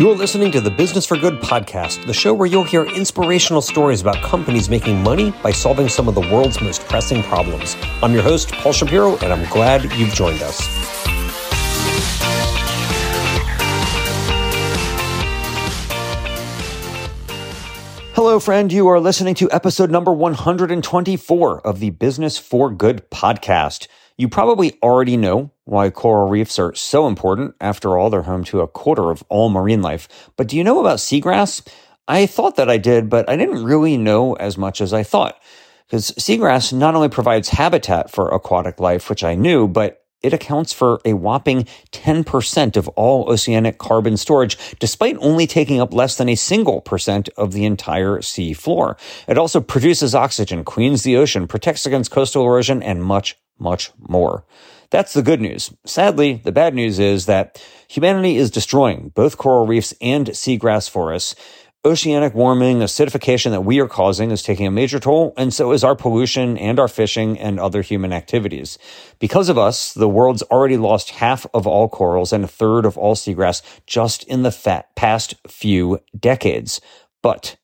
You're listening to the Business for Good podcast, the show where you'll hear inspirational stories about companies making money by solving some of the world's most pressing problems. I'm your host, Paul Shapiro, and I'm glad you've joined us. Hello, friend. You are listening to episode number 124 of the Business for Good podcast. You probably already know why coral reefs are so important. After all, they're home to a quarter of all marine life. But do you know about seagrass? I thought that I did, but I didn't really know as much as I thought. Because seagrass not only provides habitat for aquatic life, which I knew, but it accounts for a whopping 10% of all oceanic carbon storage, despite only taking up less than a single percent of the entire sea floor. It also produces oxygen, cleans the ocean, protects against coastal erosion, and much, much more. That's the good news. Sadly, the bad news is that humanity is destroying both coral reefs and seagrass forests. Oceanic warming, acidification that we are causing is taking a major toll, and so is our pollution and our fishing and other human activities. Because of us, the world's already lost half of all corals and a third of all seagrass just in the past few decades. But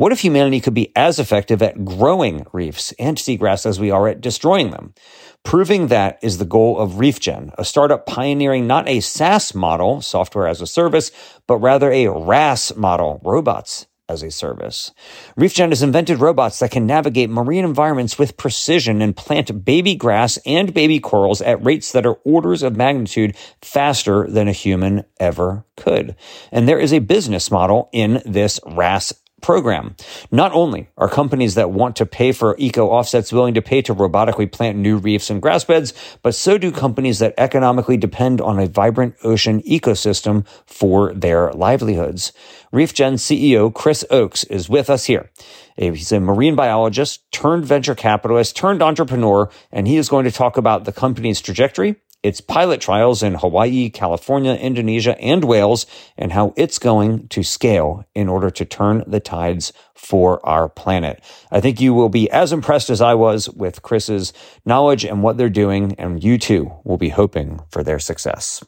what if humanity could be as effective at growing reefs and seagrass as we are at destroying them? Proving that is the goal of ReefGen, a startup pioneering not a SaaS model, software as a service, but rather a RaaS model, robots as a service. ReefGen has invented robots that can navigate marine environments with precision and plant baby grass and baby corals at rates that are orders of magnitude faster than a human ever could. And there is a business model in this RaaS program. Not only are companies that want to pay for eco offsets willing to pay to robotically plant new reefs and grass beds, but so do companies that economically depend on a vibrant ocean ecosystem for their livelihoods. ReefGen CEO Chris Oakes is with us here. He's a marine biologist turned venture capitalist turned entrepreneur, and he is going to talk about the company's trajectory its pilot trials in Hawaii, California, Indonesia, and Wales, and how it's going to scale in order to turn the tides for our planet. I think you will be as impressed as I was with Chris's knowledge and what they're doing, and you too will be hoping for their success.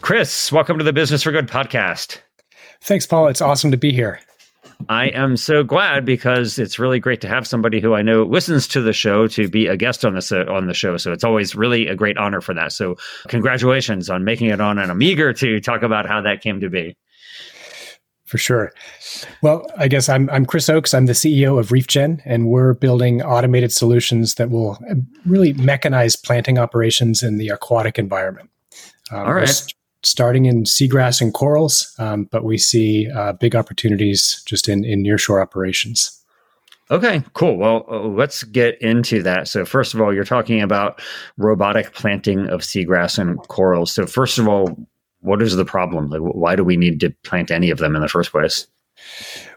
Chris, welcome to the Business for Good podcast. Thanks, Paul. It's awesome to be here. I am so glad because it's really great to have somebody who I know listens to the show to be a guest on this uh, on the show. So it's always really a great honor for that. So congratulations on making it on, and I'm eager to talk about how that came to be. For sure. Well, I guess I'm I'm Chris Oakes. I'm the CEO of ReefGen, and we're building automated solutions that will really mechanize planting operations in the aquatic environment. Um, All right starting in seagrass and corals, um, but we see uh, big opportunities just in, in nearshore operations. Okay, cool. Well, uh, let's get into that. So, first of all, you're talking about robotic planting of seagrass and corals. So, first of all, what is the problem? Like, why do we need to plant any of them in the first place?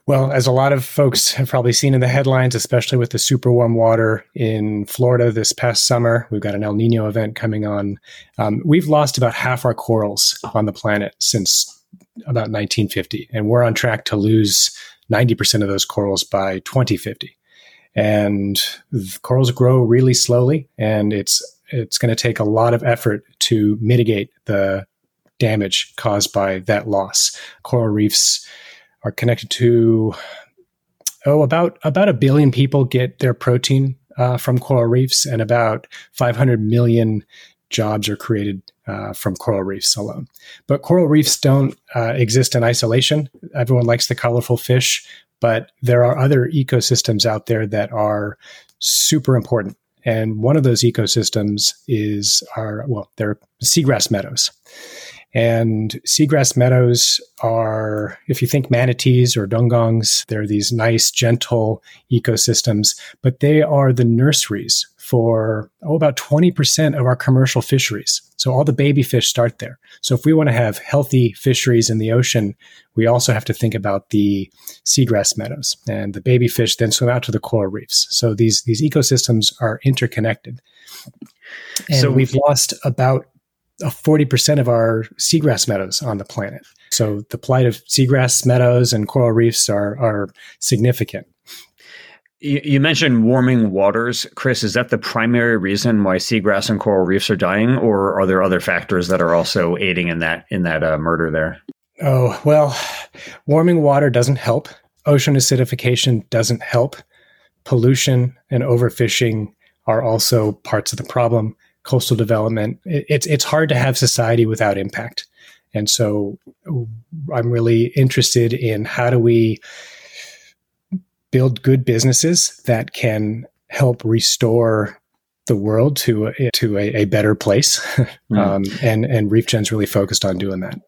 Well, as a lot of folks have probably seen in the headlines, especially with the super warm water in Florida this past summer, we've got an El Nino event coming on. Um, we've lost about half our corals on the planet since about 1950, and we're on track to lose 90% of those corals by 2050. And corals grow really slowly, and it's it's going to take a lot of effort to mitigate the damage caused by that loss. Coral reefs are connected to oh about about a billion people get their protein uh, from coral reefs, and about 500 million jobs are created uh, from coral reefs alone. But coral reefs don't uh, exist in isolation. Everyone likes the colorful fish, but there are other ecosystems out there that are super important. And one of those ecosystems is our well, they're seagrass meadows. And seagrass meadows are, if you think manatees or dugongs, they're these nice, gentle ecosystems, but they are the nurseries for oh, about 20% of our commercial fisheries. So all the baby fish start there. So if we want to have healthy fisheries in the ocean, we also have to think about the seagrass meadows and the baby fish then swim out to the coral reefs. So these, these ecosystems are interconnected. And so we've lost about 40% of our seagrass meadows on the planet. So the plight of seagrass meadows and coral reefs are, are significant. You mentioned warming waters, Chris. Is that the primary reason why seagrass and coral reefs are dying, or are there other factors that are also aiding in that in that uh, murder there? Oh well, warming water doesn't help. Ocean acidification doesn't help. Pollution and overfishing are also parts of the problem. Coastal development. It's it's hard to have society without impact, and so I'm really interested in how do we build good businesses that can help restore the world to a, to a, a better place. mm. um, and and ReefGen's really focused on doing that.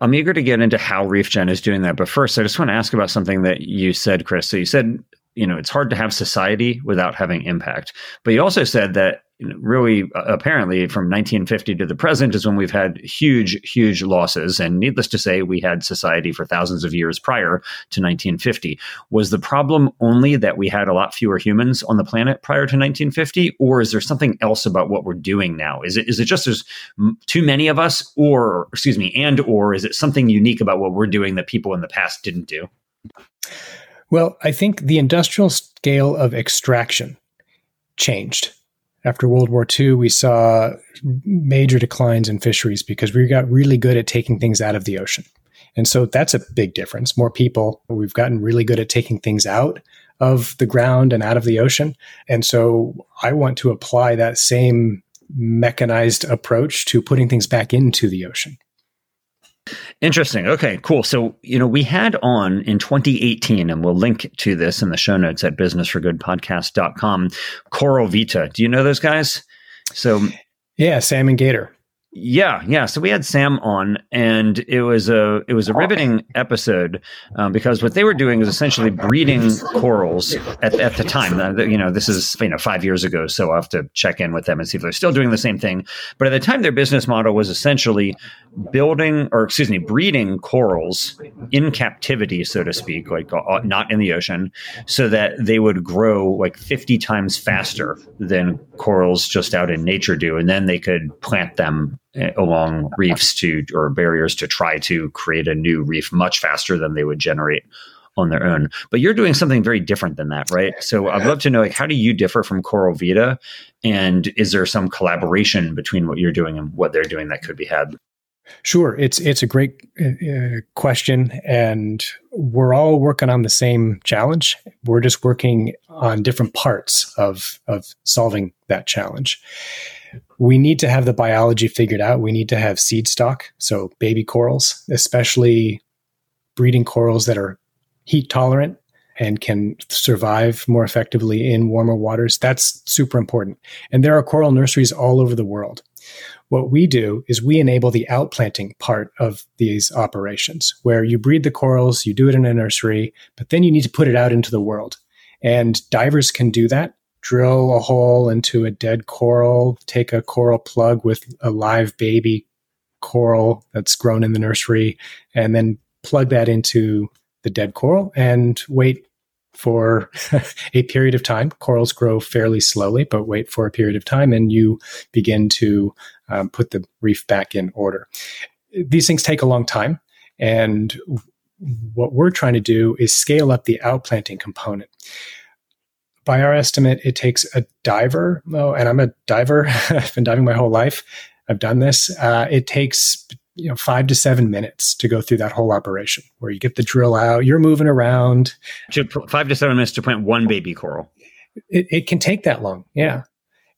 I'm eager to get into how ReefGen is doing that, but first, I just want to ask about something that you said, Chris. So you said you know it's hard to have society without having impact, but you also said that really uh, apparently from 1950 to the present is when we've had huge huge losses. And needless to say we had society for thousands of years prior to 1950 was the problem only that we had a lot fewer humans on the planet prior to 1950 or is there something else about what we're doing now? Is it is it just there's too many of us? Or excuse me and or is it something unique about what we're doing that people in the past didn't do well i think the industrial scale of extraction changed after World War II, we saw major declines in fisheries because we got really good at taking things out of the ocean. And so that's a big difference. More people, we've gotten really good at taking things out of the ground and out of the ocean. And so I want to apply that same mechanized approach to putting things back into the ocean. Interesting. Okay, cool. So, you know, we had on in 2018, and we'll link to this in the show notes at businessforgoodpodcast.com, Coral Vita. Do you know those guys? So, yeah, Sam and Gator. Yeah, yeah. So we had Sam on, and it was a it was a riveting episode um, because what they were doing is essentially breeding corals at, at the time. Uh, you know, this is you know five years ago, so I'll have to check in with them and see if they're still doing the same thing. But at the time, their business model was essentially building, or excuse me, breeding corals in captivity, so to speak, like uh, not in the ocean, so that they would grow like fifty times faster than corals just out in nature do, and then they could plant them along reefs to or barriers to try to create a new reef much faster than they would generate on their own. But you're doing something very different than that, right? So I'd love to know like how do you differ from Coral Vita and is there some collaboration between what you're doing and what they're doing that could be had? Sure, it's it's a great uh, question, and we're all working on the same challenge. We're just working on different parts of of solving that challenge we need to have the biology figured out. We need to have seed stock, so baby corals, especially breeding corals that are heat tolerant and can survive more effectively in warmer waters. That's super important. And there are coral nurseries all over the world. What we do is we enable the outplanting part of these operations where you breed the corals, you do it in a nursery, but then you need to put it out into the world. And divers can do that drill a hole into a dead coral, take a coral plug with a live baby coral that's grown in the nursery, and then plug that into the dead coral and wait for a period of time. Corals grow fairly slowly, but wait for a period of time, and you begin to um, put the reef back in order. These things take a long time, and what we're trying to do is scale up the outplanting component by our estimate, it takes a diver. Oh, and I'm a diver. I've been diving my whole life. I've done this. Uh, it takes you know five to seven minutes to go through that whole operation, where you get the drill out, you're moving around. To Five to seven minutes to plant one baby coral. It, it can take that long, yeah.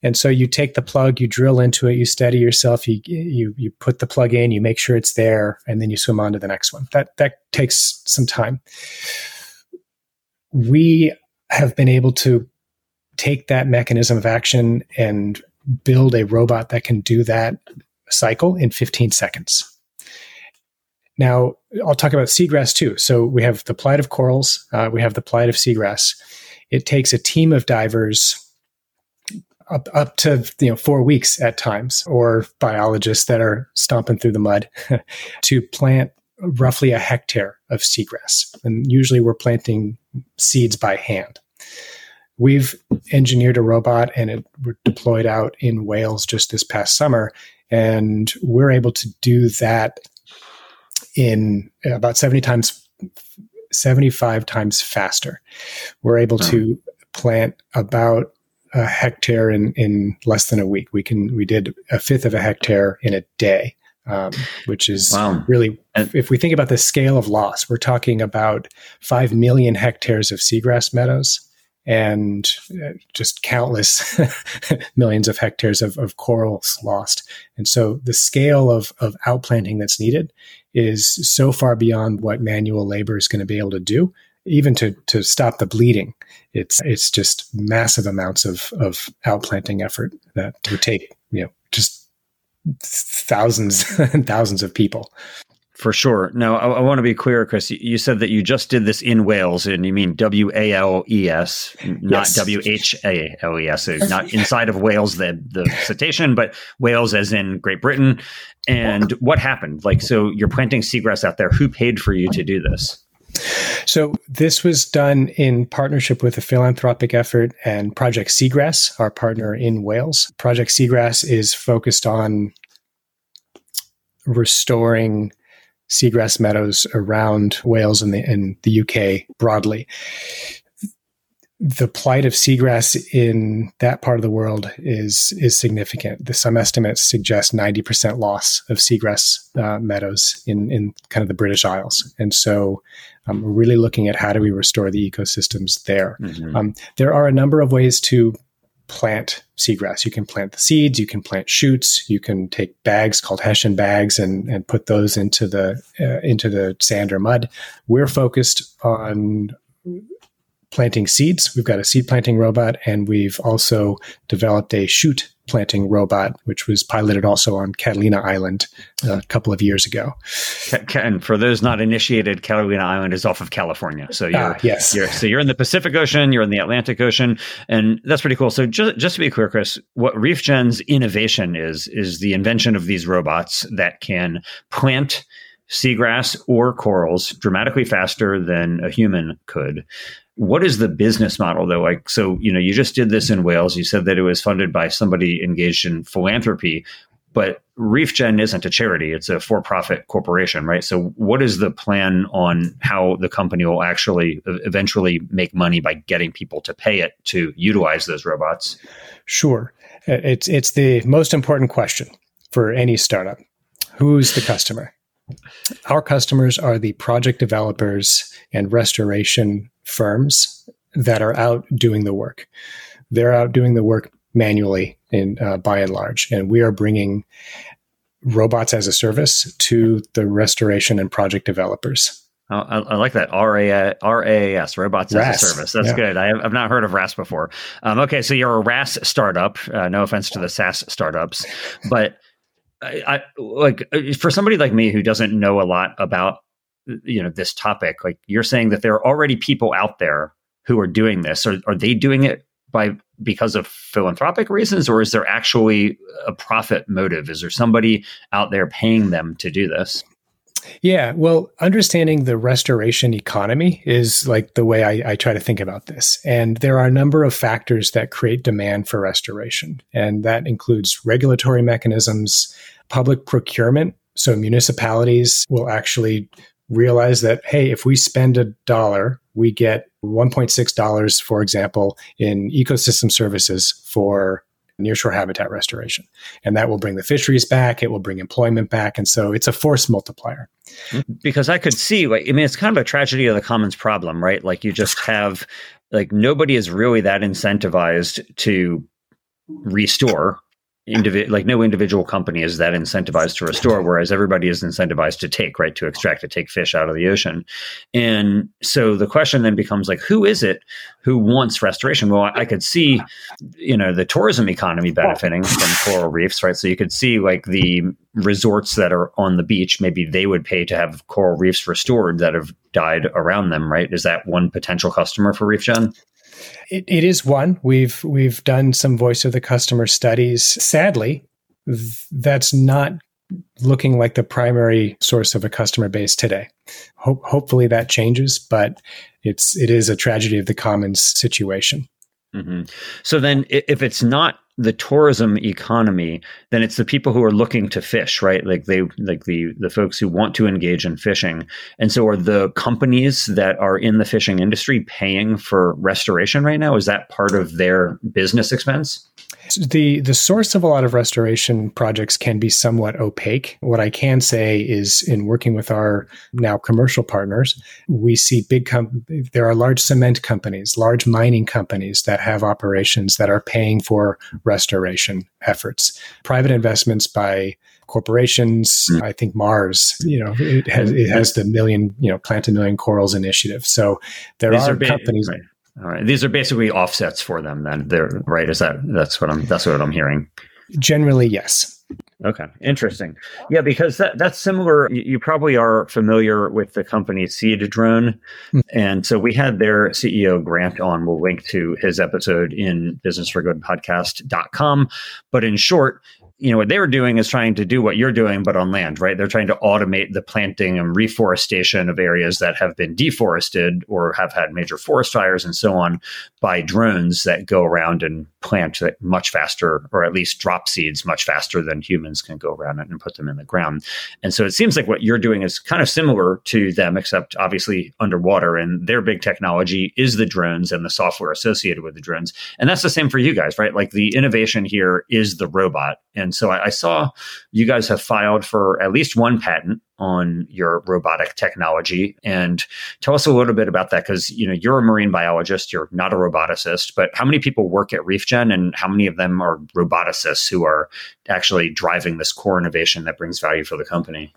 And so you take the plug, you drill into it, you steady yourself, you you you put the plug in, you make sure it's there, and then you swim on to the next one. That that takes some time. We have been able to take that mechanism of action and build a robot that can do that cycle in 15 seconds. Now, I'll talk about seagrass too. So we have the plight of corals, uh, we have the plight of seagrass. It takes a team of divers up, up to you know four weeks at times, or biologists that are stomping through the mud to plant roughly a hectare of seagrass. And usually we're planting seeds by hand. We've engineered a robot and it deployed out in Wales just this past summer. And we're able to do that in about 70 times 75 times faster. We're able oh. to plant about a hectare in, in less than a week. We can we did a fifth of a hectare in a day, um, which is wow. really if we think about the scale of loss, we're talking about five million hectares of seagrass meadows and uh, just countless millions of hectares of, of corals lost. And so the scale of, of outplanting that's needed is so far beyond what manual labor is going to be able to do even to to stop the bleeding, it's it's just massive amounts of of outplanting effort that would take you know just thousands and thousands of people. For sure. Now, I, I, want to be clear, Chris. You said that you just did this in Wales, and you mean W A L E S, not W H A L E S. Uh, not inside of Wales, the the cetacean, but Wales as in Great Britain. And what happened? Like, so you're planting seagrass out there. Who paid for you to do this? So this was done in partnership with a philanthropic effort and Project Seagrass, our partner in Wales. Project Seagrass is focused on restoring seagrass meadows around Wales and the, and the UK broadly the plight of seagrass in that part of the world is is significant. The, some estimates suggest 90% loss of seagrass uh, meadows in, in kind of the British Isles. And so um, we're really looking at how do we restore the ecosystems there. Mm-hmm. Um, there are a number of ways to plant seagrass. You can plant the seeds, you can plant shoots, you can take bags called hessian bags and, and put those into the uh, into the sand or mud. We're focused on planting seeds. We've got a seed planting robot, and we've also developed a shoot planting robot, which was piloted also on Catalina Island uh, a couple of years ago. And for those not initiated, Catalina Island is off of California. So you're, ah, yes. You're, so you're in the Pacific Ocean, you're in the Atlantic Ocean, and that's pretty cool. So just, just to be clear, Chris, what ReefGen's innovation is, is the invention of these robots that can plant seagrass or corals dramatically faster than a human could. What is the business model though? Like, so, you know, you just did this in Wales. You said that it was funded by somebody engaged in philanthropy, but ReefGen isn't a charity. It's a for-profit corporation, right? So what is the plan on how the company will actually eventually make money by getting people to pay it to utilize those robots? Sure. It's, it's the most important question for any startup. Who's the customer? Our customers are the project developers and restoration firms that are out doing the work. They're out doing the work manually in uh, by and large, and we are bringing robots as a service to the restoration and project developers. I, I, like that RA, RAAS, robots RaaS. as a service. That's yeah. good. I have, I've not heard of RaaS before. Um, okay, so you're a RaaS startup. Uh, no offense to the SaaS startups, but I, I, like for somebody like me who doesn't know a lot about you know this topic like you're saying that there are already people out there who are doing this or are they doing it by because of philanthropic reasons or is there actually a profit motive is there somebody out there paying them to do this yeah, well, understanding the restoration economy is like the way I, I, try to think about this. And there are a number of factors that create demand for restoration, and that includes regulatory mechanisms, public procurement. So municipalities will actually realize that, hey, if we spend a dollar, we get $1.6, for example, in ecosystem services for nearshore habitat restoration. And that will bring the fisheries back, it will bring employment back. And so it's a force multiplier. Because I could see, I mean, it's kind of a tragedy of the commons problem, right? Like, you just have, like, nobody is really that incentivized to restore like no individual company is that incentivized to restore whereas everybody is incentivized to take right to extract to take fish out of the ocean. And so the question then becomes like who is it who wants restoration? Well i could see you know the tourism economy benefiting from coral reefs right? So you could see like the resorts that are on the beach maybe they would pay to have coral reefs restored that have died around them right? Is that one potential customer for reefgen it, it is one. We've we've done some voice of the customer studies. Sadly, that's not looking like the primary source of a customer base today. Ho- hopefully that changes, but it's it is a tragedy of the commons situation. Mm-hmm. So then, if it's not the tourism economy, then it's the people who are looking to fish, right? Like they like the the folks who want to engage in fishing. And so are the companies that are in the fishing industry paying for restoration right now? Is that part of their business expense? The the source of a lot of restoration projects can be somewhat opaque. What I can say is in working with our now commercial partners, we see big com- there are large cement companies, large mining companies that have operations that are paying for restoration efforts. Private investments by corporations. Mm. I think Mars, you know, it has it has the million, you know, plant a million corals initiative. So there These are, are companies. Right all right. These are basically offsets for them then. They're right. Is that that's what I'm that's what I'm hearing. Generally, yes. Okay, interesting. Yeah, because that, that's similar. You, probably are familiar with the company Seadrone. Mm. And so we had their CEO, Grant, on. We'll link to his episode in businessforgoodpodcast.com. But in short, you know what they were doing is trying to do what you're doing but on land right? They're trying to automate the planting and reforestation of areas that have been deforested or have had major forest fires and so on by drones that go around and plant much faster or at least drop seeds much faster than humans can go around and put them in the ground. And so it seems like what you're doing is kind of similar to them except obviously underwater. And their big technology is the drones and the software associated with the drones. And that's the same for you guys right? Like the innovation here is the robot and so I, I, saw you guys have filed for at least one patent on your robotic technology. And tell us a little bit about that because you know you're a marine biologist, you're not a roboticist, but how many people work at ReefGen and how many of them are roboticists who are actually driving this core innovation that brings value for the company?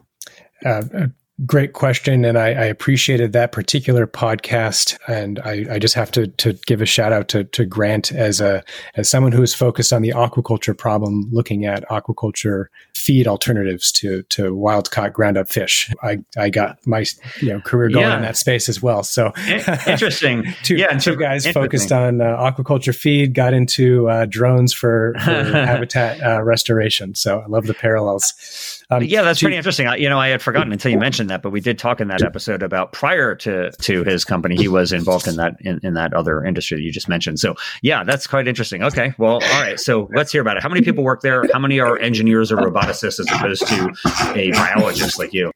Uh, uh Great question, and I, I, appreciated that particular podcast. And I, I, just have to to give a shout out to, to Grant as a as someone who is focused on the aquaculture problem, looking at aquaculture feed alternatives to to wild caught ground up fish. I, I got my you know career going yeah. in that space as well. So interesting. two yeah, two guys focused on uh, aquaculture feed, got into uh, drones for, for habitat uh, restoration. So I love the parallels. Um, yeah, that's pretty interesting. I, you know, I had forgotten until you mentioned that, but we did talk in that episode about prior to to his company, he was involved in that in, in that other industry that you just mentioned. So yeah, that's quite interesting. Okay, well, all right. So let's hear about it. How many people work there? How many are engineers or roboticists as opposed to a biologist like you?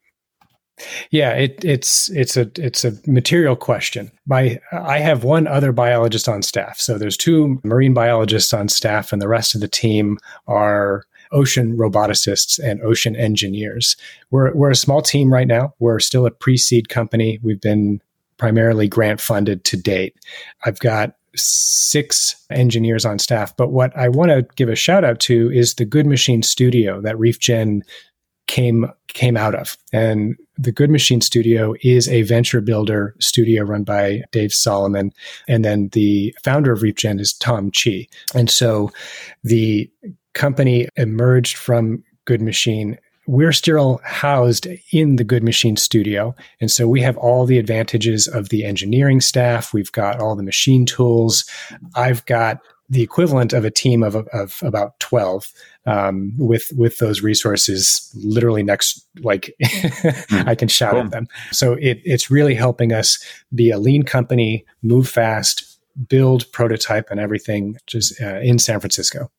Yeah, it, it's it's a it's a material question. My I have one other biologist on staff, so there's two marine biologists on staff, and the rest of the team are ocean roboticists and ocean engineers. We're, we're a small team right now. We're still a pre seed company. We've been primarily grant funded to date. I've got six engineers on staff. But what I want to give a shout out to is the Good Machine Studio that ReefGen came came out of. And the Good Machine Studio is a venture builder studio run by Dave Solomon. And then the founder of ReefGen is Tom Chi. And so the company emerged from Good Machine, we're still housed in the Good Machine studio. And so we have all the advantages of the engineering staff. We've got all the machine tools. I've got the equivalent of a team of, of about 12 um, with with those resources literally next like mm. i can shout cool. at them so it, it's really helping us be a lean company move fast build prototype and everything just uh, in san francisco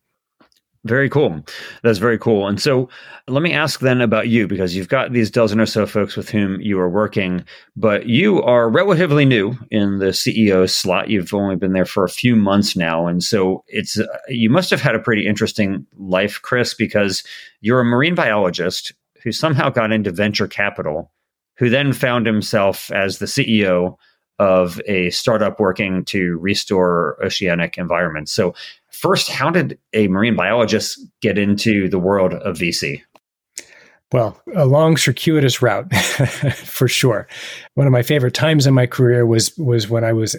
very cool. That's very cool. And so let me ask then about you because you've got these dozen or so folks with whom you are working, but you are relatively new in the CEO slot. You've only been there for a few months now. And so it's, uh, you must have had a pretty interesting life, Chris, because you're a marine biologist who somehow got into venture capital, who then found himself as the CEO of a startup working to restore oceanic environments. So First, how did a marine biologist get into the world of VC? Well, a long circuitous route for sure. One of my favorite times in my career was was when I was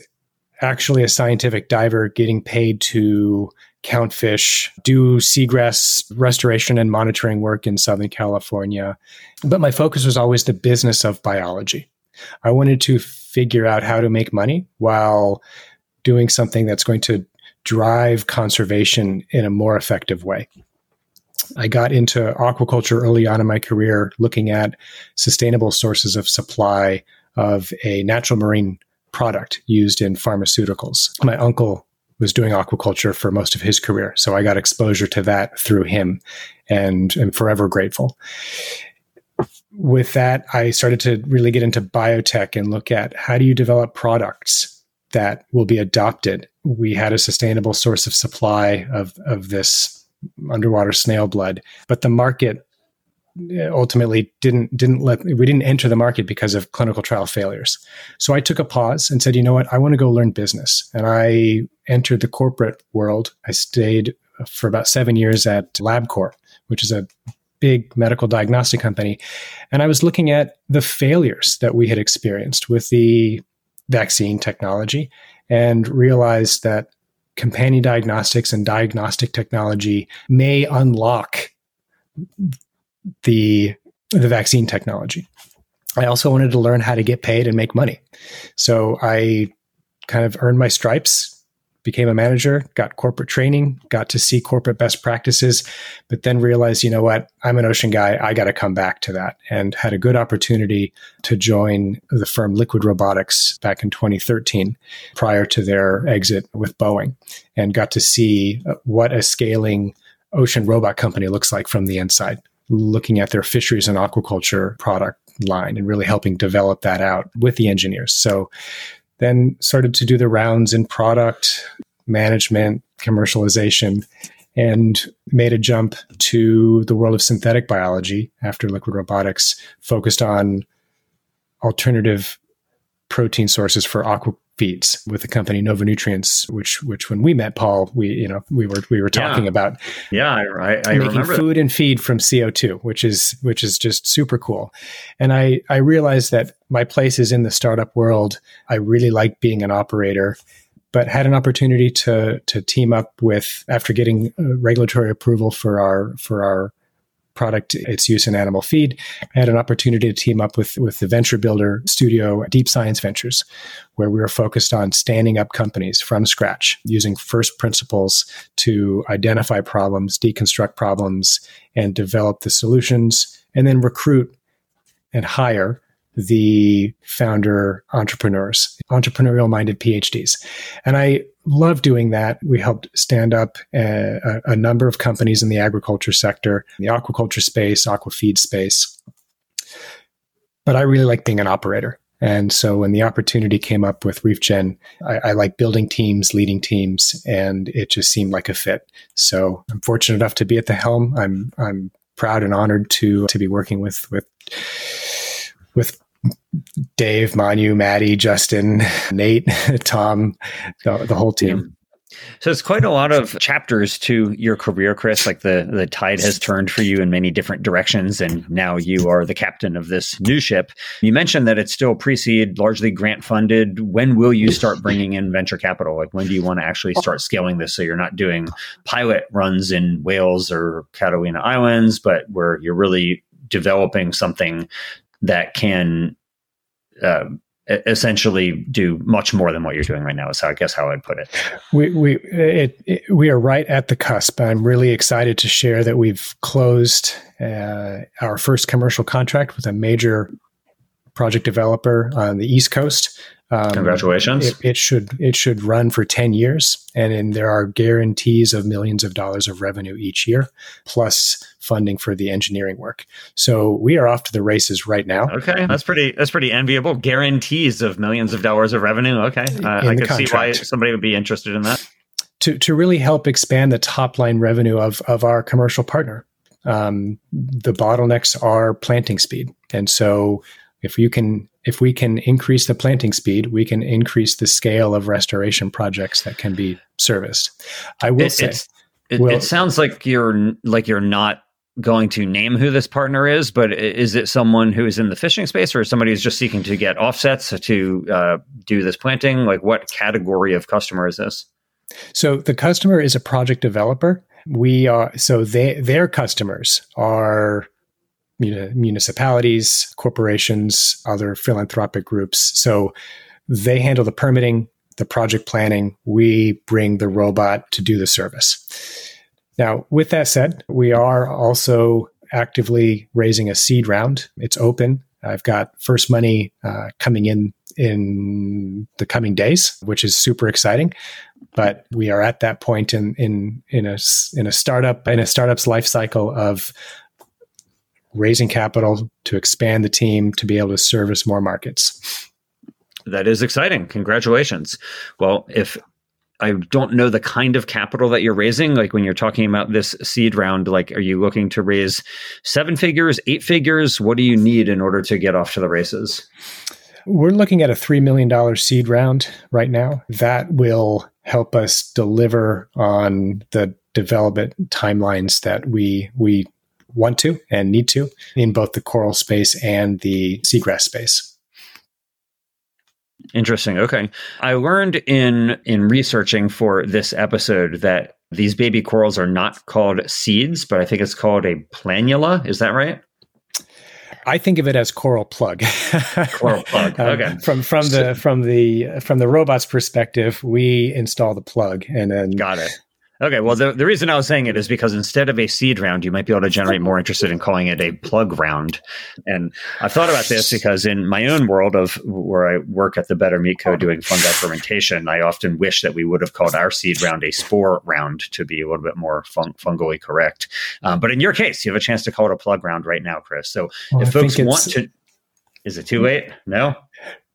actually a scientific diver getting paid to count fish, do seagrass restoration and monitoring work in Southern California. But my focus was always the business of biology. I wanted to figure out how to make money while doing something that's going to drive conservation in a more effective way. I got into aquaculture early on in my career, looking at sustainable sources of supply of a natural marine product used in pharmaceuticals. My uncle was doing aquaculture for most of his career. So I got exposure to that through him and am forever grateful. With that, I started to really get into biotech and look at how do you develop products that will be adopted. We had a sustainable source of supply of, of this underwater snail blood, but the market uh, ultimately didn't didn't let we didn't enter the market because of clinical trial failures. So I took a pause and said, you know what, I want to go learn business. And I entered the corporate world. I stayed for about seven years at LabCorp, which is a big medical diagnostic company. And I was looking at the failures that we had experienced with the vaccine technology and realized that companion diagnostics and diagnostic technology may unlock the the vaccine technology. I also wanted to learn how to get paid and make money. So I kind of earned my stripes, became a manager, got corporate training, got to see corporate best practices, but then realized, you know what, I'm an ocean guy. I got to come back to that and had a good opportunity to join the firm Liquid Robotics back in 2013 prior to their exit with Boeing and got to see uh, what a scaling ocean robot company looks like from the inside looking at their fisheries and aquaculture product line and really helping develop that out with the engineers. So then started to do the rounds in product management, commercialization, and made a jump to the world of synthetic biology after liquid robotics, focused on alternative protein sources for aqua feeds with the company NovoNutrients, which which when we met Paul, we you know we were we were talking yeah. about yeah, I, I making food that. and feed from CO two, which is which is just super cool. And I I realized that my place is in the startup world. I really like being an operator. But had an opportunity to to team up with after getting uh, regulatory approval for our for our product, its use in animal feed. I had an opportunity to team up with, with the venture builder studio, Deep Science Ventures, where we were focused on standing up companies from scratch, using first principles to identify problems, deconstruct problems, and develop the solutions, and then recruit and hire the founder entrepreneurs, entrepreneurial minded PhDs. And I love doing that. We helped stand up uh, a, a, number of companies in the agriculture sector, the aquaculture space, aquafeed space. But I really like being an operator. And so when the opportunity came up with ReefGen, I, I like building teams, leading teams, and it just seemed like a fit. So I'm fortunate enough to be at the helm. I'm I'm proud and honored to to be working with with with Dave, Manu, Maddie, Justin, Nate, Tom, the, the whole team. So it's quite a lot of chapters to your career, Chris. Like the the tide has turned for you in many different directions, and now you are the captain of this new ship. You mentioned that it's still pre-seed, largely grant funded. When will you start bringing in venture capital? Like when do you want to actually start scaling this? So you're not doing pilot runs in Wales or Catalina Islands, but where you're really developing something that can uh, essentially do much more than what you're doing right now is how I guess how I'd put it. We we it, it, we are right at the cusp. I'm really excited to share that we've closed uh, our first commercial contract with a major project developer on the East Coast. Um, Congratulations! It, it, should it should run for ten years, and, and there are guarantees of millions of dollars of revenue each year, plus funding for the engineering work. So we are off to the races right now. Okay, that's pretty that's pretty enviable. Guarantees of millions of dollars of revenue. Okay, uh, I can see why somebody would be interested in that. To to really help expand the top line revenue of of our commercial partner. Um, the bottlenecks are planting speed, and so if you can if we can increase the planting speed, we can increase the scale of restoration projects that can be serviced. I will it, say, it, well, it, sounds like you're like you're not going to name who this partner is, but is it someone who is in the fishing space, or is somebody who's just seeking to get offsets to uh, do this planting? Like, what category of customer is this? So the customer is a project developer. We are so they their customers are municipalities, corporations, other philanthropic groups. So they handle the permitting, the project planning. We bring the robot to do the service. Now, with that said, we are also actively raising a seed round. It's open. I've got first money uh, coming in in the coming days, which is super exciting. But we are at that point in in in a in a startup in a startup's life cycle of raising capital to expand the team to be able to service more markets. That is exciting. Congratulations. Well, if I don't know the kind of capital that you're raising. Like when you're talking about this seed round, like are you looking to raise seven figures, eight figures? What do you need in order to get off to the races? We're looking at a $3 million seed round right now. That will help us deliver on the development timelines that we, we want to and need to in both the coral space and the seagrass space. Interesting. Okay. I learned in in researching for this episode that these baby corals are not called seeds, but I think it's called a planula. Is that right? I think of it as coral plug. coral plug. Um, okay. Um, from from the from the from the robot's perspective, we install the plug and then got it. Okay, well, the, the reason I was saying it is because instead of a seed round, you might be able to generate more interested in calling it a plug round. And I've thought about this because in my own world of where I work at the Better Meat Co. doing fungi fermentation, I often wish that we would have called our seed round a spore round to be a little bit more fung- fungally correct. Um, but in your case, you have a chance to call it a plug round right now, Chris. So well, if I folks want to, is it too late? No.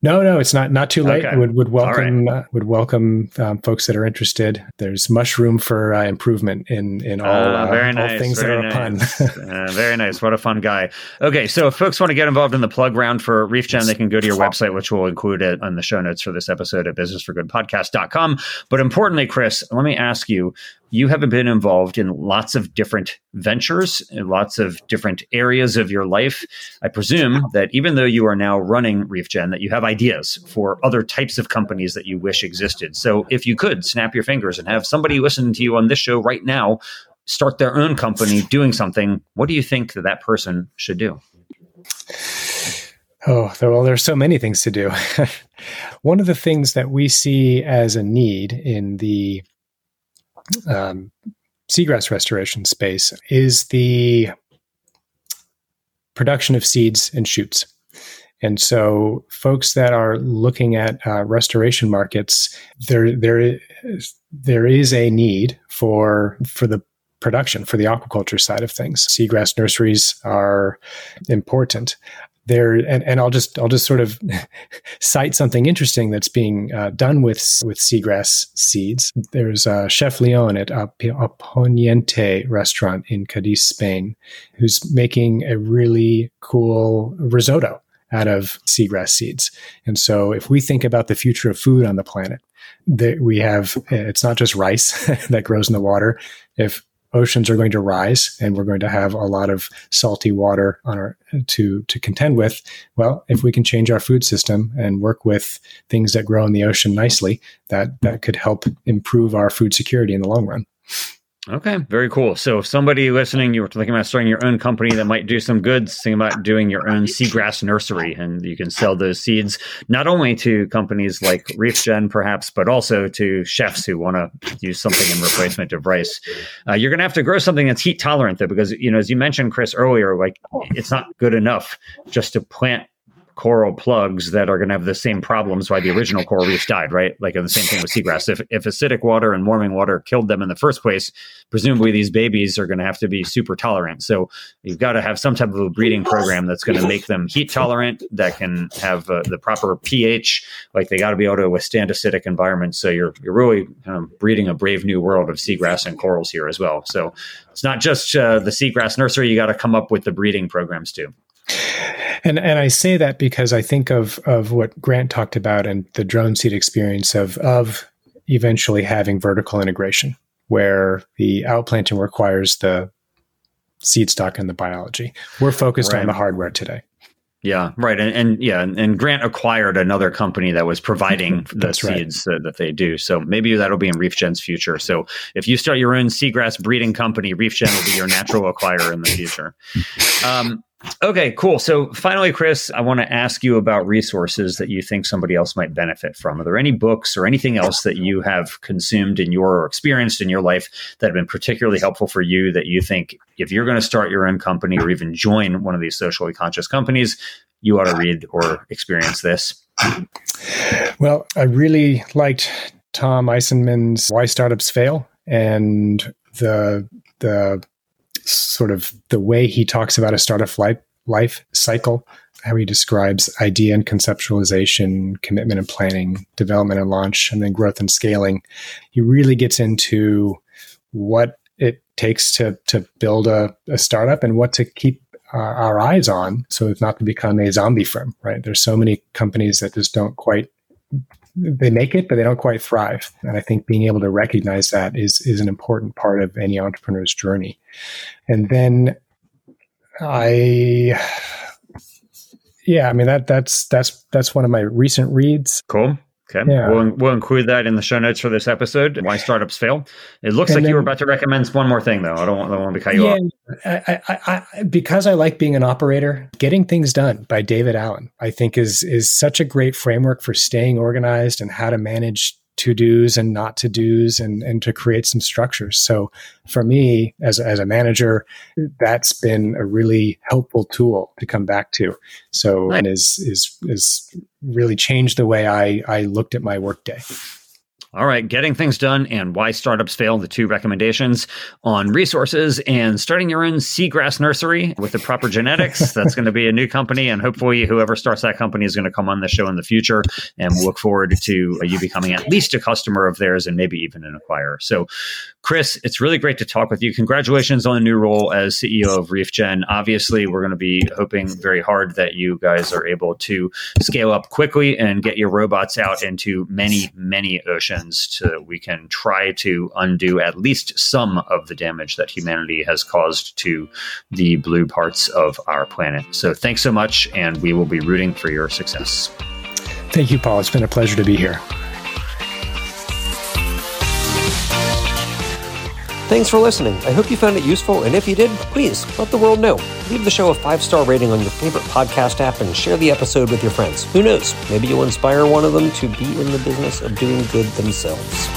No, no, it's not not too late. Okay. Would would welcome right. uh, would welcome um, folks that are interested. There's much room for uh, improvement in in all, uh, very nice, all things that are nice. a pun. Uh, very nice. What a fun guy. Okay, so if folks want to get involved in the plug round for ReefGen, they can go to your website, which we'll include it on the show notes for this episode at businessforgoodpodcast.com. But importantly, Chris, let me ask you: you have been involved in lots of different ventures in lots of different areas of your life. I presume that even though you are now running ReefGen, that you have ideas for other types of companies that you wish existed. So if you could snap your fingers and have somebody listen to you on this show right now, start their own company doing something, what do you think that that person should do? Oh, well, there's so many things to do. One of the things that we see as a need in the um, seagrass restoration space is the production of seeds and shoots. And so, folks that are looking at uh, restoration markets, there there is, there is a need for for the production for the aquaculture side of things. Seagrass nurseries are important there and, and i'll just i'll just sort of cite something interesting that's being uh, done with with seagrass seeds. There's uh, chef leon at a, Aponiente restaurant in cadiz spain who's making a really cool risotto out of seagrass seeds. And so if we think about the future of food on the planet that we have it's not just rice that grows in the water. If oceans are going to rise and we're going to have a lot of salty water on our to to contend with. Well if we can change our food system and work with things that grow in the ocean nicely that that could help improve our food security in the long run Okay, very cool. So, if somebody listening, you were thinking about starting your own company that might do some good, think about doing your own seagrass nursery, and you can sell those seeds not only to companies like ReefGen, perhaps, but also to chefs who want to use something in replacement of rice. Uh, you're going to have to grow something that's heat tolerant, though, because you know, as you mentioned, Chris earlier, like it's not good enough just to plant coral plugs that are going to have the same problems why the original coral reefs died, right? Like the same thing with seagrass. If, if acidic water and warming water killed them in the first place, presumably these babies are going to have to be super tolerant. So you've got to have some type of a breeding program that's going to make them heat tolerant, that can have uh, the proper pH. Like they got to be able to withstand acidic environments. So you're you're really of breeding a brave new world of seagrass and corals here as well. So it's not just uh, the seagrass nursery. You got to come up with the breeding programs too. And and I say that because I think of of what Grant talked about and the DroneSeed experience of of eventually having vertical integration where the outplanting requires the seed stock and the biology. We're focused right. on the hardware today. Yeah, right. And, and yeah, and Grant acquired another company that was providing the seeds right. that, that, they do. So maybe that'll be in ReefGen's future. So if you start your own seagrass breeding company, ReefGen will be your natural acquirer in the future. Um, Okay, cool. So finally, Chris, I want to ask you about resources that you think somebody else might benefit from. Are there any books or anything else that you have consumed in your or experienced in your life that have been particularly helpful for you that you think if you're going to start your own company or even join one of these socially conscious companies, you ought to read or experience this? Well, I really liked Tom Eisenmann's Why Startups Fail and the the sort of the way he talks about a startup life, life cycle, how he describes idea and conceptualization, commitment and planning, development and launch, and then growth and scaling. He really gets into what it takes to to build a, a startup and what to keep our, our eyes on so as not to become a zombie firm, right? There's so many companies that just don't quite they make it, but they don't quite thrive. And I think being able to recognize that is is an important part of any entrepreneur's journey. And then I yeah, I mean that that's that's that's one of my recent reads. Cool. Okay. Yeah. We'll, we'll include that in the show notes for this episode. Why startups fail. It looks and like then, you were about to recommend one more thing, though. I don't want, I don't want to cut you yeah, off. I, I, I, because I like being an operator, getting things done by David Allen, I think is is such a great framework for staying organized and how to manage to dos and not to dos and, and to create some structures. So for me as, as a manager, that's been a really helpful tool to come back to. So nice. and is, is, is really changed the way I, I looked at my workday. All right, getting things done and why startups fail, the two recommendations on resources and starting your own seagrass nursery with the proper genetics. That's going to be a new company. And hopefully, whoever starts that company is going to come on the show in the future. And we'll look forward to uh, you becoming at least a customer of theirs and maybe even an acquirer. So, Chris, it's really great to talk with you. Congratulations on the new role as CEO of ReefGen. Obviously, we're going to be hoping very hard that you guys are able to scale up quickly and get your robots out into many, many oceans so we can try to undo at least some of the damage that humanity has caused to the blue parts of our planet. So, thanks so much, and we will be rooting for your success. Thank you, Paul. It's been a pleasure to be here. Thanks for listening. I hope you found it useful, and if you did, please let the world know. Leave the show a five star rating on your favorite podcast app and share the episode with your friends. Who knows? Maybe you'll inspire one of them to be in the business of doing good themselves.